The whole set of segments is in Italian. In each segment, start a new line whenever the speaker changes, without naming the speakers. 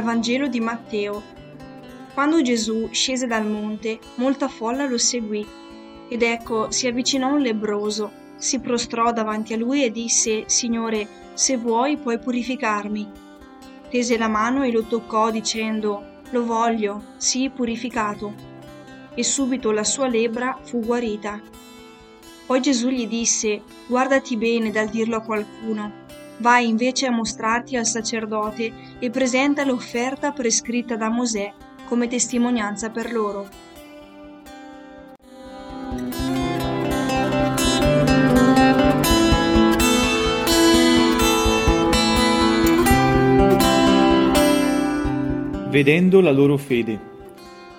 Vangelo di Matteo. Quando Gesù scese dal monte, molta folla lo seguì. Ed ecco, si avvicinò un lebroso, si prostrò davanti a lui e disse, Signore, se vuoi puoi purificarmi. Tese la mano e lo toccò dicendo, Lo voglio, sii purificato. E subito la sua lebbra fu guarita. Poi Gesù gli disse, Guardati bene dal dirlo a qualcuno Vai invece a mostrarti al sacerdote e presenta l'offerta prescritta da Mosè come testimonianza per loro.
Vedendo la loro fede.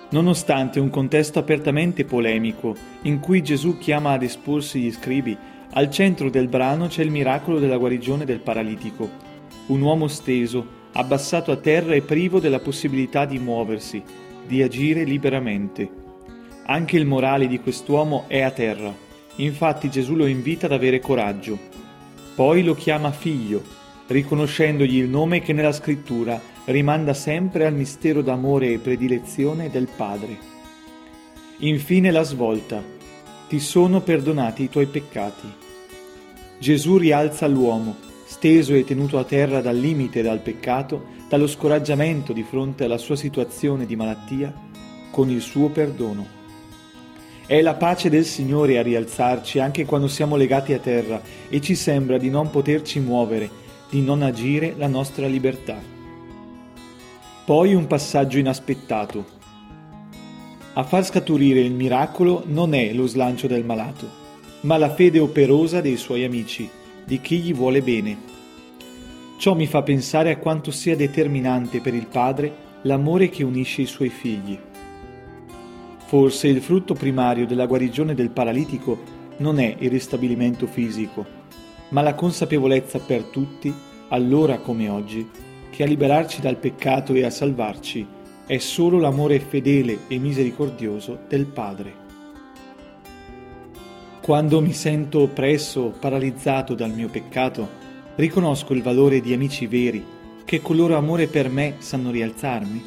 Nonostante un contesto apertamente polemico, in cui Gesù chiama ad esporsi gli scribi al centro del brano c'è il miracolo della guarigione del paralitico, un uomo steso, abbassato a terra e privo della possibilità di muoversi, di agire liberamente. Anche il morale di quest'uomo è a terra, infatti Gesù lo invita ad avere coraggio. Poi lo chiama figlio, riconoscendogli il nome che nella scrittura rimanda sempre al mistero d'amore e predilezione del Padre. Infine la svolta. Ti sono perdonati i tuoi peccati. Gesù rialza l'uomo, steso e tenuto a terra dal limite e dal peccato, dallo scoraggiamento di fronte alla sua situazione di malattia, con il suo perdono. È la pace del Signore a rialzarci anche quando siamo legati a terra e ci sembra di non poterci muovere, di non agire la nostra libertà. Poi un passaggio inaspettato. A far scaturire il miracolo non è lo slancio del malato, ma la fede operosa dei suoi amici, di chi gli vuole bene. Ciò mi fa pensare a quanto sia determinante per il padre l'amore che unisce i suoi figli. Forse il frutto primario della guarigione del paralitico non è il ristabilimento fisico, ma la consapevolezza per tutti, allora come oggi, che a liberarci dal peccato e a salvarci è solo l'amore fedele e misericordioso del Padre. Quando mi sento oppresso, paralizzato dal mio peccato, riconosco il valore di amici veri che col loro amore per me sanno rialzarmi.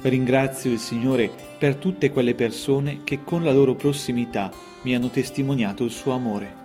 Ringrazio il Signore per tutte quelle persone che con la loro prossimità mi hanno testimoniato il suo amore.